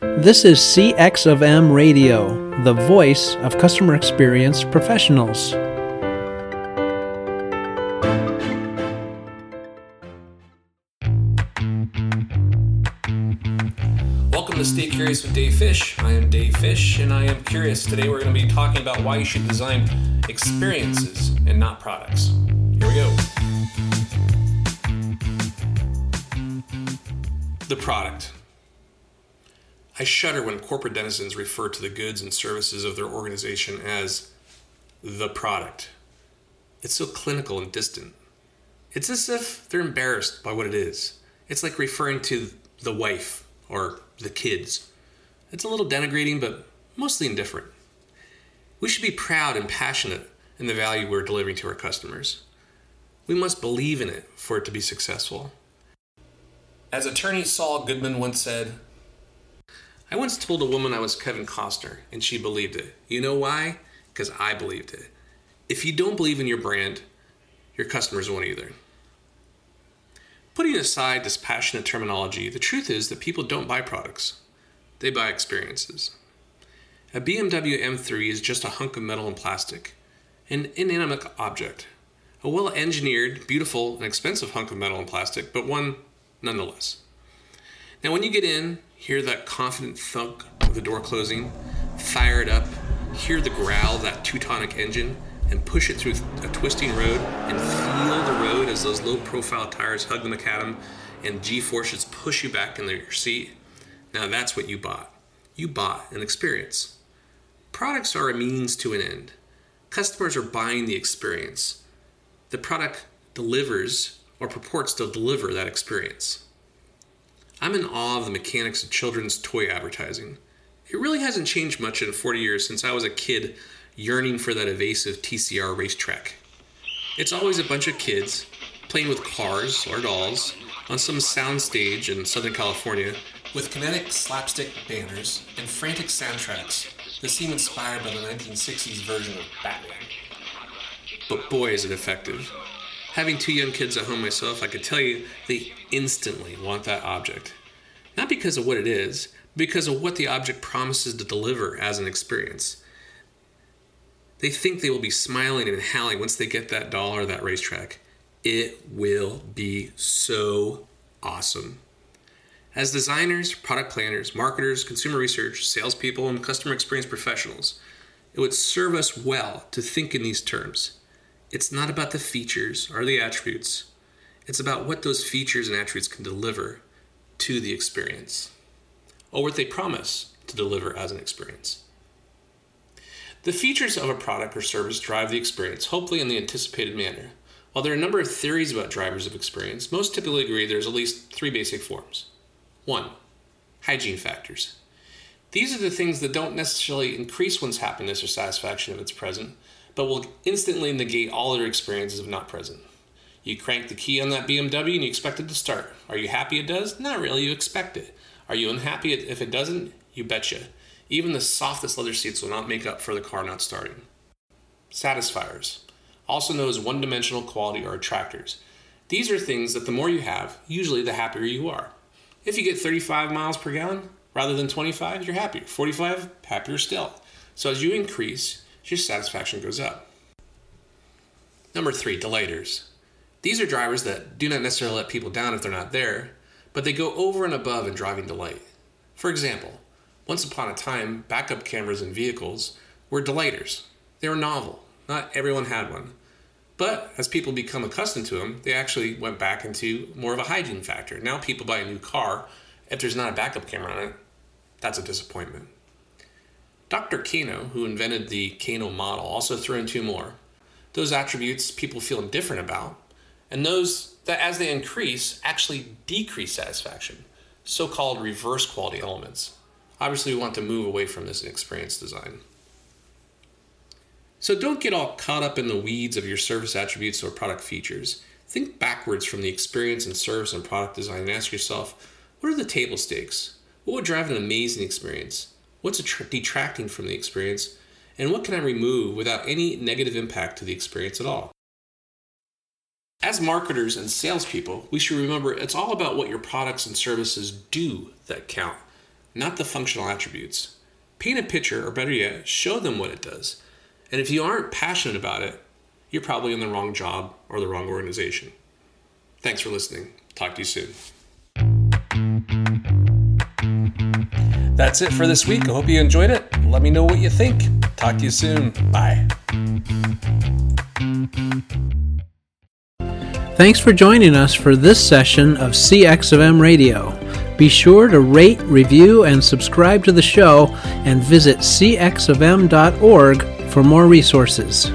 This is CX of M Radio, the voice of customer experience professionals. Welcome to Stay Curious with Dave Fish. I am Dave Fish and I am curious. Today we're going to be talking about why you should design experiences and not products. Here we go. The product. I shudder when corporate denizens refer to the goods and services of their organization as the product. It's so clinical and distant. It's as if they're embarrassed by what it is. It's like referring to the wife or the kids. It's a little denigrating, but mostly indifferent. We should be proud and passionate in the value we're delivering to our customers. We must believe in it for it to be successful. As attorney Saul Goodman once said, I once told a woman I was Kevin Costner, and she believed it. You know why? Because I believed it. If you don't believe in your brand, your customers won't either. Putting aside this passionate terminology, the truth is that people don't buy products, they buy experiences. A BMW M3 is just a hunk of metal and plastic, an inanimate object, a well engineered, beautiful, and expensive hunk of metal and plastic, but one nonetheless. Now, when you get in, hear that confident thunk of the door closing, fire it up, hear the growl of that Teutonic engine, and push it through a twisting road and feel the road as those low profile tires hug the macadam and G forces push you back into your seat. Now that's what you bought. You bought an experience. Products are a means to an end. Customers are buying the experience. The product delivers or purports to deliver that experience. I'm in awe of the mechanics of children's toy advertising. It really hasn't changed much in 40 years since I was a kid yearning for that evasive TCR racetrack. It's always a bunch of kids playing with cars or dolls on some soundstage in Southern California with kinetic slapstick banners and frantic soundtracks that seem inspired by the 1960s version of Batman. But boy, is it effective. Having two young kids at home myself, I could tell you they instantly want that object. Not because of what it is, but because of what the object promises to deliver as an experience. They think they will be smiling and howling once they get that doll or that racetrack. It will be so awesome. As designers, product planners, marketers, consumer research, salespeople, and customer experience professionals, it would serve us well to think in these terms. It's not about the features or the attributes, it's about what those features and attributes can deliver to the experience, or what they promise to deliver as an experience. The features of a product or service drive the experience, hopefully in the anticipated manner. While there are a number of theories about drivers of experience, most typically agree there's at least three basic forms. One, hygiene factors. These are the things that don't necessarily increase one's happiness or satisfaction if it's present, but will instantly negate all other experiences if not present. You crank the key on that BMW and you expect it to start. Are you happy it does? Not really, you expect it. Are you unhappy if it doesn't? You betcha. Even the softest leather seats will not make up for the car not starting. Satisfiers, also known as one dimensional quality or attractors. These are things that the more you have, usually the happier you are. If you get 35 miles per gallon rather than 25, you're happier. 45, happier still. So as you increase, your satisfaction goes up. Number three, delighters. These are drivers that do not necessarily let people down if they're not there, but they go over and above in driving delight. For example, once upon a time, backup cameras in vehicles were delighters. They were novel. Not everyone had one. But as people become accustomed to them, they actually went back into more of a hygiene factor. Now people buy a new car. If there's not a backup camera on it, that's a disappointment. Dr. Kano, who invented the Kano model, also threw in two more. Those attributes people feel indifferent about, and those that, as they increase, actually decrease satisfaction, so called reverse quality elements. Obviously, we want to move away from this in experience design. So don't get all caught up in the weeds of your service attributes or product features. Think backwards from the experience and service and product design and ask yourself what are the table stakes? What would drive an amazing experience? What's detracting from the experience? And what can I remove without any negative impact to the experience at all? As marketers and salespeople, we should remember it's all about what your products and services do that count. not the functional attributes. Paint a picture, or better yet, show them what it does. And if you aren't passionate about it, you're probably in the wrong job or the wrong organization. Thanks for listening. Talk to you soon. That's it for this week. I hope you enjoyed it. Let me know what you think. Talk to you soon. Bye. Thanks for joining us for this session of CX of M Radio. Be sure to rate, review, and subscribe to the show and visit cxofm.org for more resources.